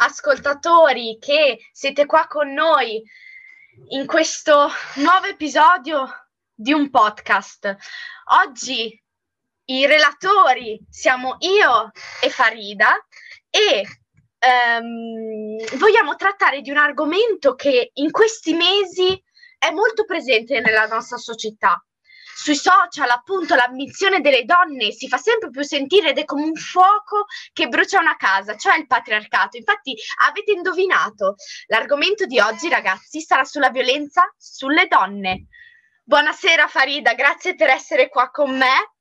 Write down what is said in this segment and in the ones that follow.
ascoltatori che siete qua con noi in questo nuovo episodio di un podcast. Oggi i relatori siamo io e Farida e um, vogliamo trattare di un argomento che in questi mesi è molto presente nella nostra società sui social, appunto, l'ambizione delle donne si fa sempre più sentire ed è come un fuoco che brucia una casa, cioè il patriarcato. Infatti, avete indovinato, l'argomento di oggi, ragazzi, sarà sulla violenza sulle donne. Buonasera Farida, grazie per essere qua con me.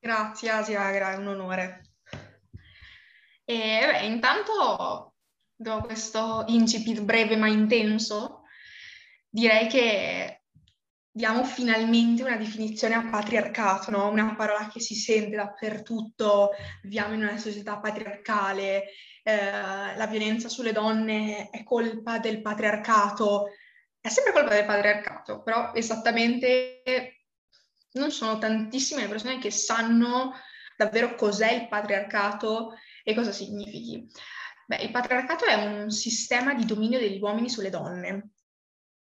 Grazie Asia, è un onore. E beh, intanto, dopo questo incipit breve ma intenso, direi che diamo finalmente una definizione a patriarcato, no? una parola che si sente dappertutto, viviamo in una società patriarcale, eh, la violenza sulle donne è colpa del patriarcato, è sempre colpa del patriarcato, però esattamente non sono tantissime le persone che sanno davvero cos'è il patriarcato e cosa significhi. Beh, il patriarcato è un sistema di dominio degli uomini sulle donne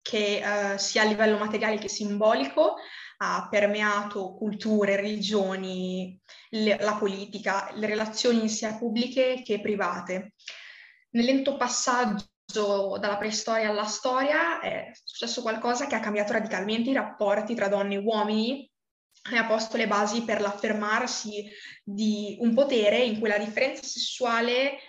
che eh, sia a livello materiale che simbolico ha permeato culture, religioni, le, la politica, le relazioni sia pubbliche che private. Nel lento passaggio dalla preistoria alla storia è successo qualcosa che ha cambiato radicalmente i rapporti tra donne e uomini e ha posto le basi per l'affermarsi di un potere in cui la differenza sessuale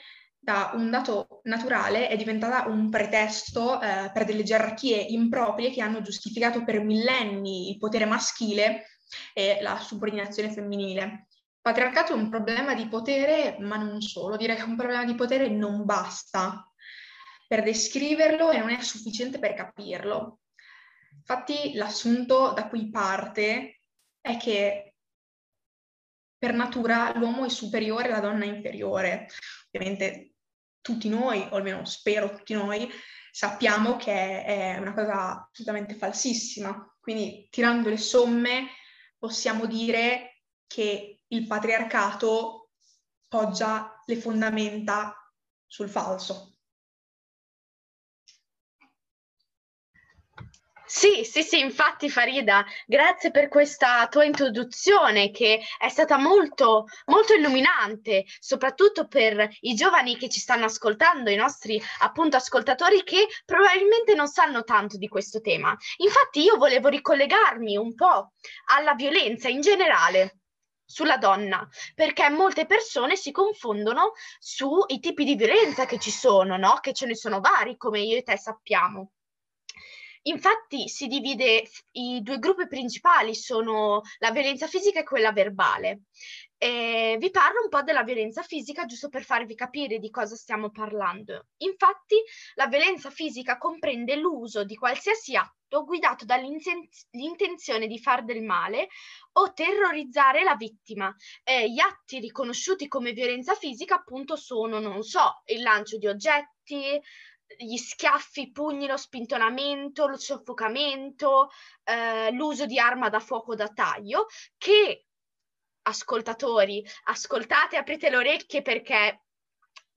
da un dato naturale è diventata un pretesto eh, per delle gerarchie improprie che hanno giustificato per millenni il potere maschile e la subordinazione femminile. Il patriarcato è un problema di potere, ma non solo, direi che un problema di potere non basta per descriverlo e non è sufficiente per capirlo. Infatti l'assunto da cui parte è che per natura l'uomo è superiore e la donna inferiore. Ovviamente tutti noi, o almeno spero tutti noi, sappiamo che è una cosa assolutamente falsissima. Quindi tirando le somme possiamo dire che il patriarcato poggia le fondamenta sul falso. Sì, sì, sì, infatti Farida, grazie per questa tua introduzione che è stata molto, molto illuminante, soprattutto per i giovani che ci stanno ascoltando, i nostri appunto ascoltatori che probabilmente non sanno tanto di questo tema. Infatti io volevo ricollegarmi un po' alla violenza in generale sulla donna, perché molte persone si confondono sui tipi di violenza che ci sono, no? Che ce ne sono vari, come io e te sappiamo. Infatti si divide, i due gruppi principali sono la violenza fisica e quella verbale. E vi parlo un po' della violenza fisica giusto per farvi capire di cosa stiamo parlando. Infatti la violenza fisica comprende l'uso di qualsiasi atto guidato dall'intenzione di far del male o terrorizzare la vittima. Eh, gli atti riconosciuti come violenza fisica appunto sono, non so, il lancio di oggetti, gli schiaffi, i pugni, lo spintonamento, lo soffocamento, eh, l'uso di arma da fuoco da taglio, che ascoltatori, ascoltate, aprite le orecchie perché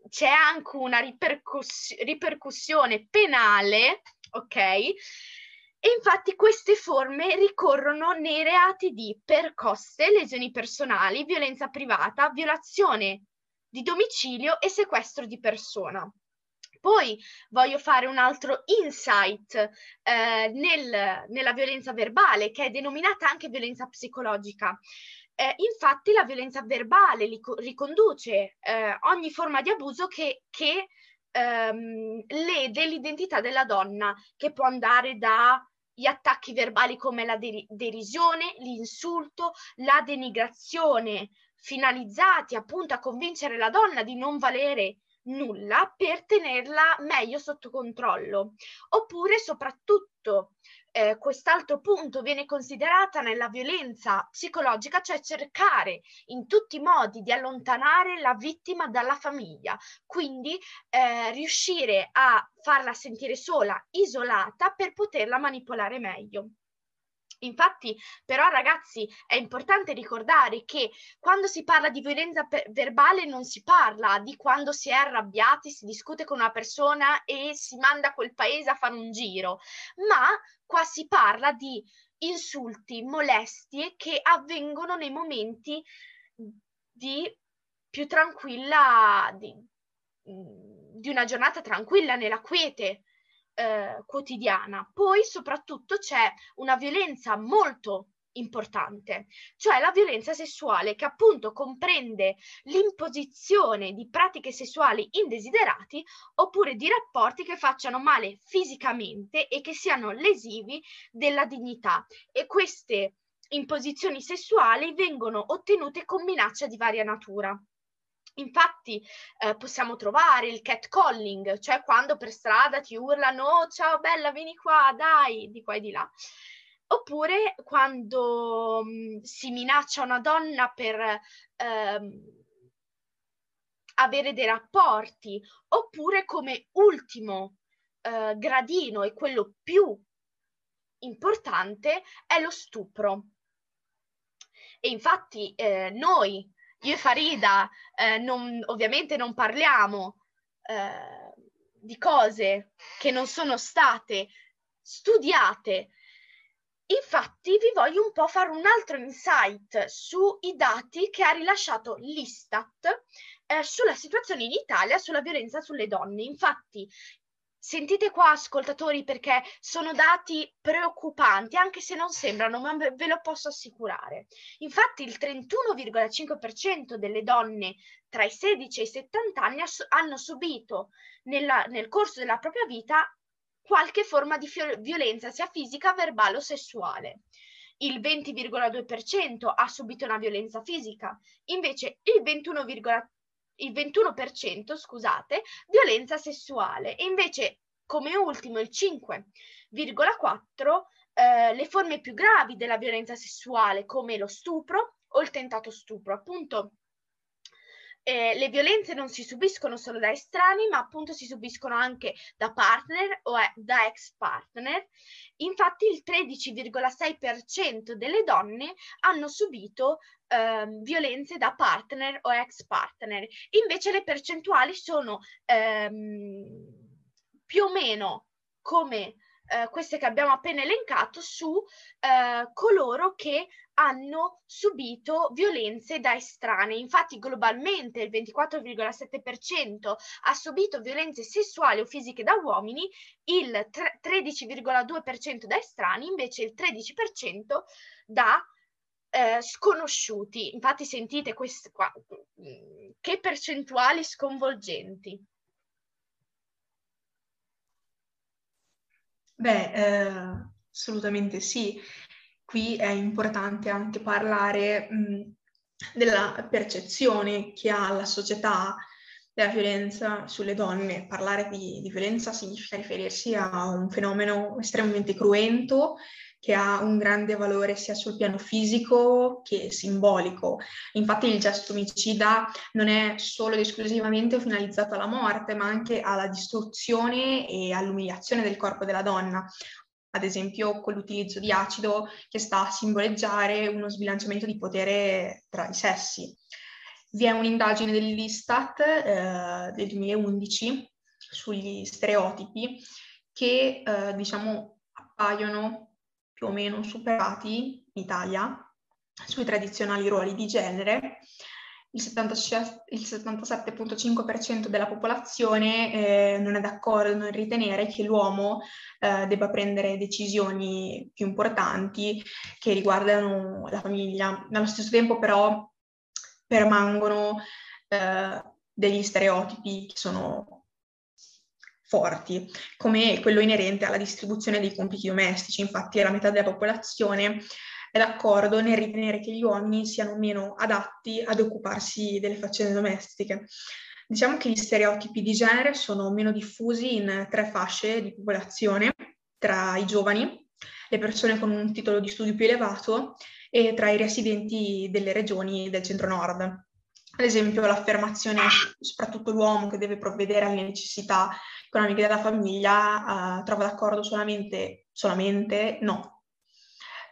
c'è anche una ripercuss- ripercussione penale, ok? E infatti queste forme ricorrono nei reati di percosse, lesioni personali, violenza privata, violazione di domicilio e sequestro di persona. Poi voglio fare un altro insight eh, nel, nella violenza verbale, che è denominata anche violenza psicologica. Eh, infatti la violenza verbale riconduce eh, ogni forma di abuso che, che ehm, lede l'identità della donna, che può andare dagli attacchi verbali come la der- derisione, l'insulto, la denigrazione, finalizzati appunto a convincere la donna di non valere nulla per tenerla meglio sotto controllo. Oppure soprattutto eh, quest'altro punto viene considerata nella violenza psicologica, cioè cercare in tutti i modi di allontanare la vittima dalla famiglia, quindi eh, riuscire a farla sentire sola, isolata per poterla manipolare meglio. Infatti, però, ragazzi, è importante ricordare che quando si parla di violenza verbale non si parla di quando si è arrabbiati, si discute con una persona e si manda quel paese a fare un giro, ma qua si parla di insulti, molestie che avvengono nei momenti di più tranquilla, di, di una giornata tranquilla, nella quiete eh, quotidiana. Poi soprattutto c'è una violenza molto importante, cioè la violenza sessuale che appunto comprende l'imposizione di pratiche sessuali indesiderati oppure di rapporti che facciano male fisicamente e che siano lesivi della dignità e queste imposizioni sessuali vengono ottenute con minaccia di varia natura. Infatti eh, possiamo trovare il catcalling, cioè quando per strada ti urlano ciao bella vieni qua, dai, di qua e di là. Oppure quando mh, mm, si minaccia una donna per ehm, avere dei rapporti, oppure come ultimo eh, gradino e quello più importante è lo stupro. E infatti eh, noi io e Farida eh, non, ovviamente non parliamo eh, di cose che non sono state studiate. Infatti vi voglio un po' fare un altro insight sui dati che ha rilasciato l'Istat eh, sulla situazione in Italia sulla violenza sulle donne. Infatti Sentite qua, ascoltatori, perché sono dati preoccupanti, anche se non sembrano, ma ve lo posso assicurare. Infatti il 31,5% delle donne tra i 16 e i 70 anni hanno subito nella, nel corso della propria vita qualche forma di violenza, sia fisica, verbale o sessuale. Il 20,2% ha subito una violenza fisica, invece il 21,3% il 21%, scusate, violenza sessuale e invece come ultimo il 5,4% eh, le forme più gravi della violenza sessuale come lo stupro o il tentato stupro. Appunto eh, le violenze non si subiscono solo da estranei, ma appunto si subiscono anche da partner o da ex partner. Infatti il 13,6% delle donne hanno subito eh, violenze da partner o ex partner. Invece le percentuali sono ehm, più o meno come eh, queste che abbiamo appena elencato su eh, coloro che hanno subito violenze da estranei. Infatti globalmente il 24,7% ha subito violenze sessuali o fisiche da uomini, il 13,2% da estranei, invece il 13% da eh, sconosciuti. Infatti sentite queste qua, mm, che percentuali sconvolgenti. Beh, eh, assolutamente sì. Qui è importante anche parlare mh, della percezione che ha la società della violenza sulle donne. Parlare di, di violenza significa riferirsi a un fenomeno estremamente cruento che ha un grande valore sia sul piano fisico che simbolico. Infatti il gesto omicida non è solo ed esclusivamente finalizzato alla morte, ma anche alla distruzione e all'umiliazione del corpo della donna, ad esempio con l'utilizzo di acido che sta a simboleggiare uno sbilanciamento di potere tra i sessi. Vi è un'indagine dell'Istat eh, del 2011 sugli stereotipi che eh, diciamo appaiono più o meno superati in Italia sui tradizionali ruoli di genere. Il, 77,5% della popolazione eh, non è d'accordo nel ritenere che l'uomo eh, debba prendere decisioni più importanti che riguardano la famiglia. Allo stesso tempo però permangono eh, degli stereotipi che sono forti, come quello inerente alla distribuzione dei compiti domestici. Infatti la metà della popolazione è d'accordo nel ritenere che gli uomini siano meno adatti ad occuparsi delle faccende domestiche. Diciamo che gli stereotipi di genere sono meno diffusi in tre fasce di popolazione, tra i giovani, le persone con un titolo di studio più elevato e tra i residenti delle regioni del centro-nord. Ad esempio l'affermazione, soprattutto l'uomo che deve provvedere alle necessità economiche della famiglia uh, trova d'accordo solamente, solamente no.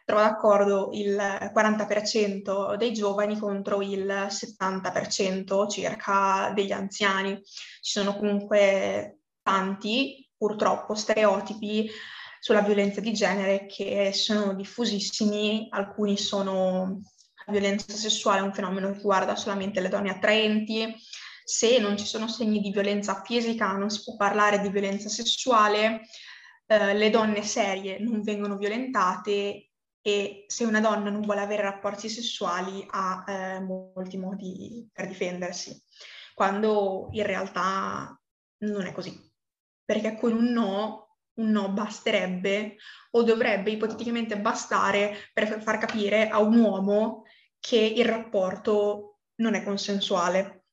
Trova d'accordo il 40% dei giovani contro il 70% circa degli anziani. Ci sono comunque tanti, purtroppo, stereotipi sulla violenza di genere che sono diffusissimi, alcuni sono la violenza sessuale è un fenomeno che riguarda solamente le donne attraenti, se non ci sono segni di violenza fisica non si può parlare di violenza sessuale, eh, le donne serie non vengono violentate e se una donna non vuole avere rapporti sessuali ha eh, molti modi per difendersi, quando in realtà non è così, perché con un no un no basterebbe o dovrebbe ipoteticamente bastare per far capire a un uomo che il rapporto non è consensuale.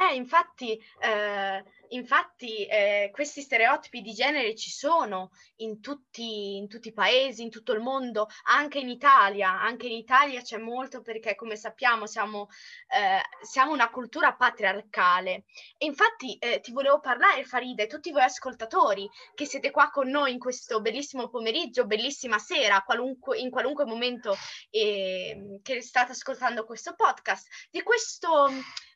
Eh, infatti, eh, infatti eh, questi stereotipi di genere ci sono in tutti, in tutti, i paesi, in tutto il mondo, anche in Italia. Anche in Italia c'è molto perché, come sappiamo, siamo, eh, siamo una cultura patriarcale. E infatti eh, ti volevo parlare, Faride, tutti voi ascoltatori che siete qua con noi in questo bellissimo pomeriggio, bellissima sera, qualunque, in qualunque momento ehm, che state ascoltando questo podcast, di questo,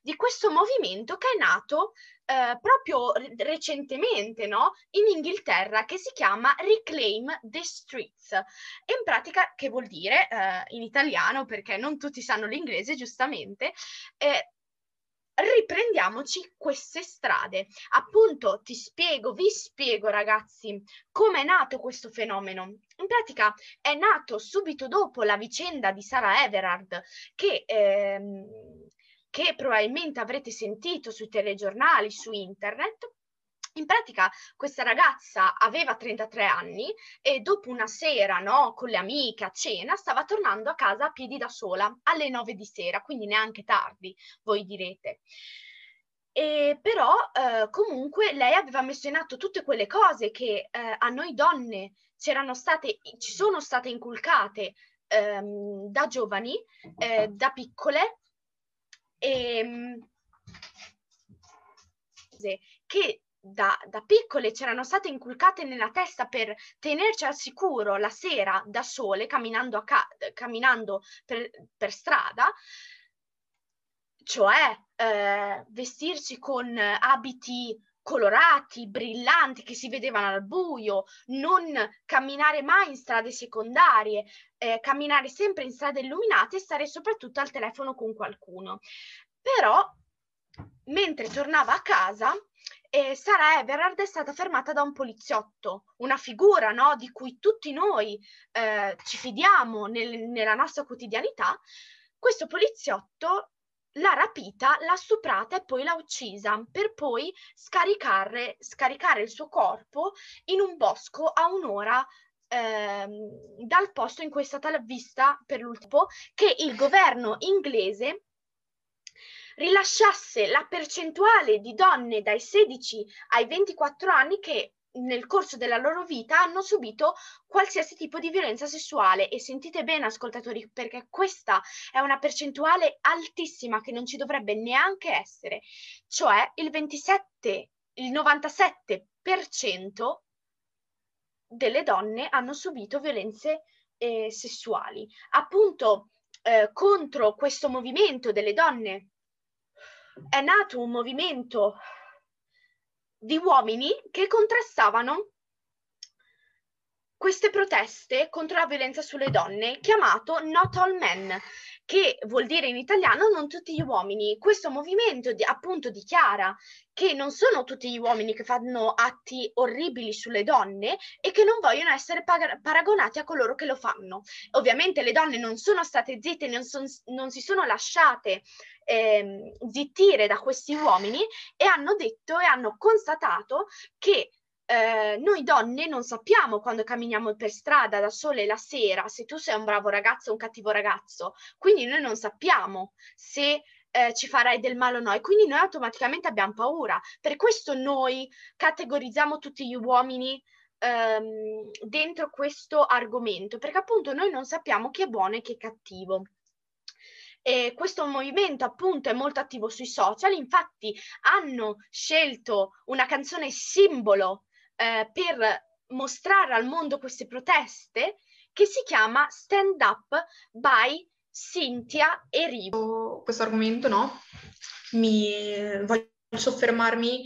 di questo movimento che è nato eh, proprio recentemente no? in Inghilterra che si chiama Reclaim the Streets. In pratica che vuol dire eh, in italiano, perché non tutti sanno l'inglese giustamente, eh, riprendiamoci queste strade. Appunto, ti spiego, vi spiego ragazzi, come è nato questo fenomeno. In pratica è nato subito dopo la vicenda di Sara Everard, che ehm, che probabilmente avrete sentito sui telegiornali, su internet. In pratica questa ragazza aveva 33 anni e dopo una sera no, con le amiche a cena stava tornando a casa a piedi da sola alle 9 di sera, quindi neanche tardi, voi direte. E però eh, comunque lei aveva messo in atto tutte quelle cose che eh, a noi donne state, ci sono state inculcate ehm, da giovani, eh, da piccole, e, ehm, che da, da, piccole c'erano state inculcate nella testa per tenerci al sicuro la sera da sole, camminando, ca- camminando per, per, strada, cioè eh, vestirci con abiti colorati, brillanti, che si vedevano al buio, non camminare mai in strade secondarie, eh, camminare sempre in strade illuminate e stare soprattutto al telefono con qualcuno. Però, mentre tornava a casa, eh, Sara Everard è stata fermata da un poliziotto, una figura no, di cui tutti noi eh, ci fidiamo nel, nella nostra quotidianità. Questo poliziotto l'ha rapita, l'ha stuprata e poi l'ha uccisa per poi scaricare, scaricare il suo corpo in un bosco a un'ora ehm, dal posto in cui è stata vista per l'ultimo, che il governo inglese rilasciasse la percentuale di donne dai 16 ai 24 anni che nel corso della loro vita hanno subito qualsiasi tipo di violenza sessuale. E sentite bene ascoltatori perché questa è una percentuale altissima che non ci dovrebbe neanche essere, cioè il 27, il 97% delle donne hanno subito violenze eh, sessuali. Appunto eh, contro questo movimento delle donne. È nato un movimento di uomini che contrastavano queste proteste contro la violenza sulle donne, chiamato Not All Men, che vuol dire in italiano non tutti gli uomini. Questo movimento di, appunto dichiara che non sono tutti gli uomini che fanno atti orribili sulle donne e che non vogliono essere pag- paragonati a coloro che lo fanno. Ovviamente le donne non sono state zitte, non, son, non si sono lasciate eh, zittire da questi uomini e hanno detto e hanno constatato che eh, noi donne non sappiamo quando camminiamo per strada da sole la sera se tu sei un bravo ragazzo o un cattivo ragazzo, quindi noi non sappiamo se eh, ci farai del male o no e quindi noi automaticamente abbiamo paura. Per questo noi categorizziamo tutti gli uomini ehm, dentro questo argomento, perché appunto noi non sappiamo chi è buono e chi è cattivo. E questo movimento appunto è molto attivo sui social, infatti hanno scelto una canzone simbolo eh, per mostrare al mondo queste proteste che si chiama Stand Up by Cynthia e Rivo. Questo argomento, no? Mi voglio soffermarmi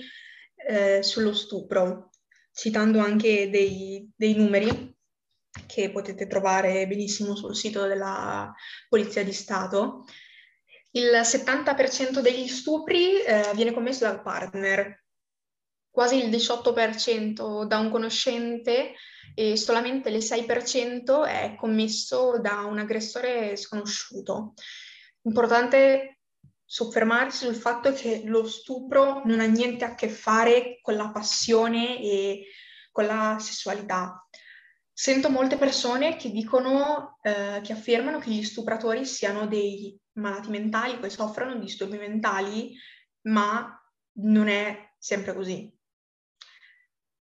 eh, sullo stupro, citando anche dei, dei numeri che potete trovare benissimo sul sito della Polizia di Stato. Il 70% degli stupri eh, viene commesso dal partner, quasi il 18% da un conoscente e solamente il 6% è commesso da un aggressore sconosciuto. Importante soffermarsi sul fatto che lo stupro non ha niente a che fare con la passione e con la sessualità. Sento molte persone che dicono, eh, che affermano che gli stupratori siano dei malati mentali, che soffrono di disturbi mentali, ma non è sempre così.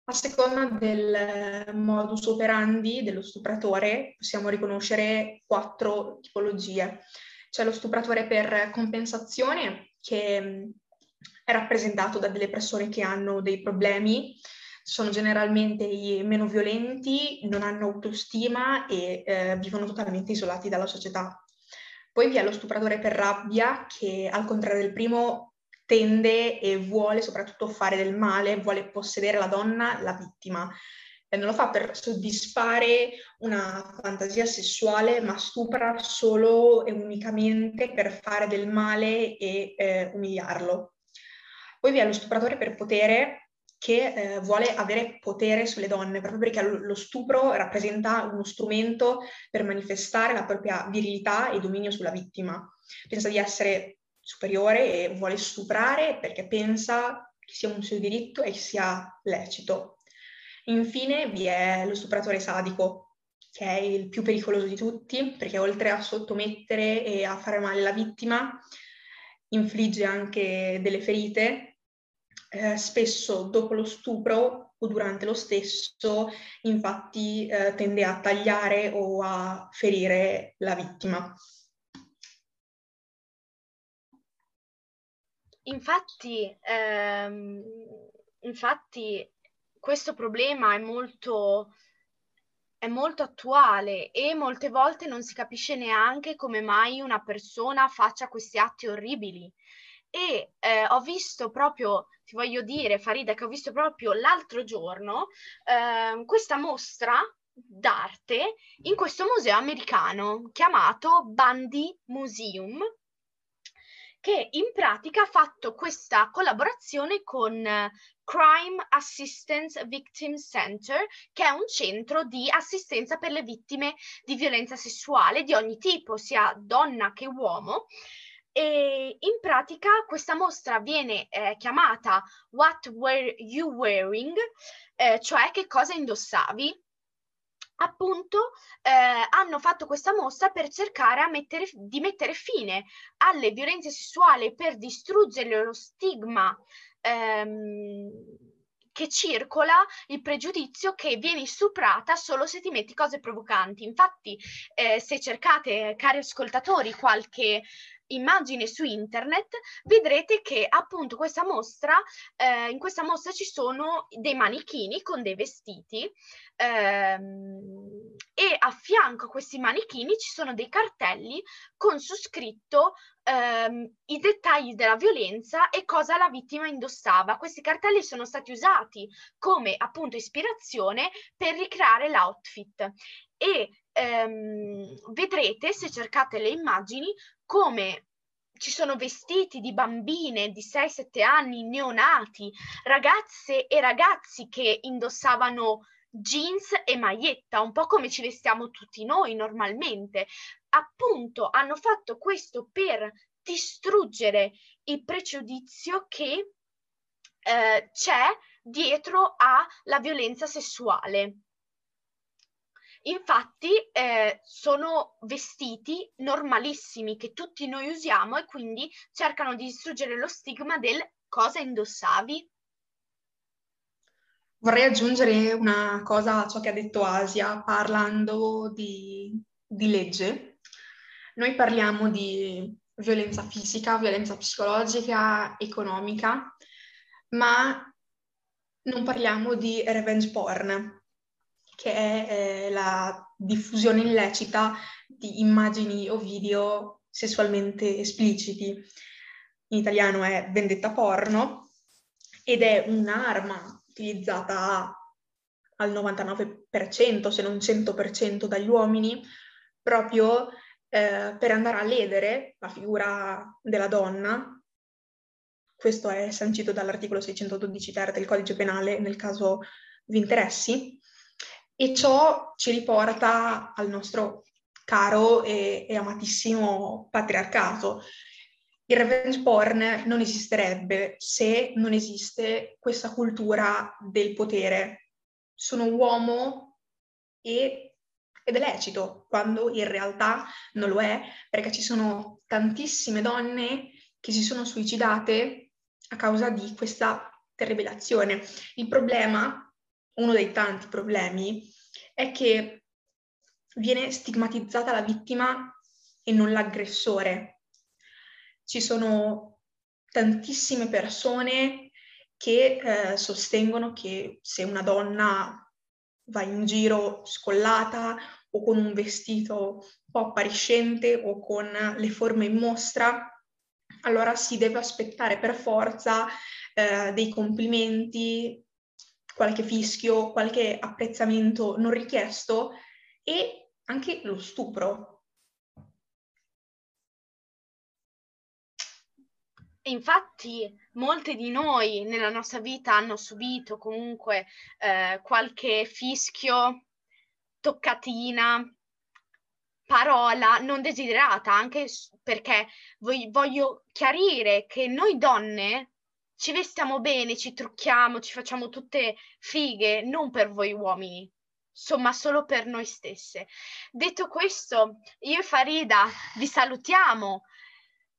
A seconda del modus operandi dello stupratore possiamo riconoscere quattro tipologie. C'è lo stupratore per compensazione, che è rappresentato da delle persone che hanno dei problemi sono generalmente i meno violenti, non hanno autostima e eh, vivono totalmente isolati dalla società. Poi vi è lo stupratore per rabbia che al contrario del primo tende e vuole soprattutto fare del male, vuole possedere la donna, la vittima. E non lo fa per soddisfare una fantasia sessuale, ma stupra solo e unicamente per fare del male e eh, umiliarlo. Poi vi è lo stupratore per potere che eh, vuole avere potere sulle donne, proprio perché lo stupro rappresenta uno strumento per manifestare la propria virilità e dominio sulla vittima. Pensa di essere superiore e vuole stuprare perché pensa che sia un suo diritto e sia lecito. Infine vi è lo stupratore sadico, che è il più pericoloso di tutti, perché oltre a sottomettere e a fare male alla vittima, infligge anche delle ferite eh, spesso dopo lo stupro o durante lo stesso, infatti eh, tende a tagliare o a ferire la vittima. Infatti, ehm, infatti questo problema è molto, è molto attuale e molte volte non si capisce neanche come mai una persona faccia questi atti orribili. E eh, ho visto proprio, ti voglio dire Farida, che ho visto proprio l'altro giorno eh, questa mostra d'arte in questo museo americano chiamato Bundy Museum che in pratica ha fatto questa collaborazione con Crime Assistance Victim Center, che è un centro di assistenza per le vittime di violenza sessuale di ogni tipo, sia donna che uomo, e in pratica questa mostra viene eh, chiamata What Were You Wearing, eh, cioè che cosa indossavi. Appunto, eh, hanno fatto questa mostra per cercare mettere, di mettere fine alle violenze sessuali, per distruggere lo stigma ehm, che circola il pregiudizio che vieni stuprata solo se ti metti cose provocanti. Infatti, eh, se cercate, cari ascoltatori, qualche immagine su internet, vedrete che appunto questa mostra, eh, in questa mostra ci sono dei manichini con dei vestiti ehm, e a fianco a questi manichini ci sono dei cartelli con su scritto ehm, i dettagli della violenza e cosa la vittima indossava. Questi cartelli sono stati usati come appunto ispirazione per ricreare l'outfit e ehm, vedrete se cercate le immagini come ci sono vestiti di bambine di 6-7 anni neonati, ragazze e ragazzi che indossavano jeans e maglietta, un po' come ci vestiamo tutti noi normalmente. Appunto, hanno fatto questo per distruggere il pregiudizio che eh, c'è dietro alla violenza sessuale. Infatti eh, sono vestiti normalissimi che tutti noi usiamo e quindi cercano di distruggere lo stigma del cosa indossavi. Vorrei aggiungere una cosa a ciò che ha detto Asia parlando di, di legge. Noi parliamo di violenza fisica, violenza psicologica, economica, ma non parliamo di revenge porn, che è eh, la diffusione illecita di immagini o video sessualmente espliciti. In italiano è vendetta porno ed è un'arma utilizzata al 99%, se non 100% dagli uomini, proprio eh, per andare a ledere la figura della donna. Questo è sancito dall'articolo 612 ter del codice penale nel caso vi interessi. E ciò ci riporta al nostro caro e, e amatissimo patriarcato. Il revenge porn non esisterebbe se non esiste questa cultura del potere. Sono uomo e, ed è lecito, quando in realtà non lo è, perché ci sono tantissime donne che si sono suicidate a causa di questa terribile azione. Il problema uno dei tanti problemi è che viene stigmatizzata la vittima e non l'aggressore. Ci sono tantissime persone che eh, sostengono che se una donna va in giro scollata o con un vestito un po' appariscente o con le forme in mostra, allora si deve aspettare per forza eh, dei complimenti, qualche fischio, qualche apprezzamento non richiesto e anche lo stupro. Infatti, molte di noi nella nostra vita hanno subito comunque eh, qualche fischio, toccatina, parola non desiderata, anche perché voglio chiarire che noi donne ci vestiamo bene, ci trucchiamo, ci facciamo tutte fighe, non per voi uomini, insomma solo per noi stesse. Detto questo, io e Farida vi salutiamo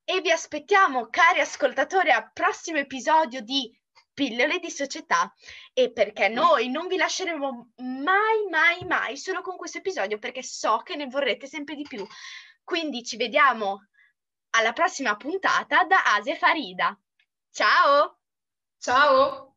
e vi aspettiamo, cari ascoltatori, al prossimo episodio di Pillole di società e perché noi non vi lasceremo mai, mai, mai solo con questo episodio perché so che ne vorrete sempre di più. Quindi ci vediamo alla prossima puntata da Asia Farida. Ciao! Ciao!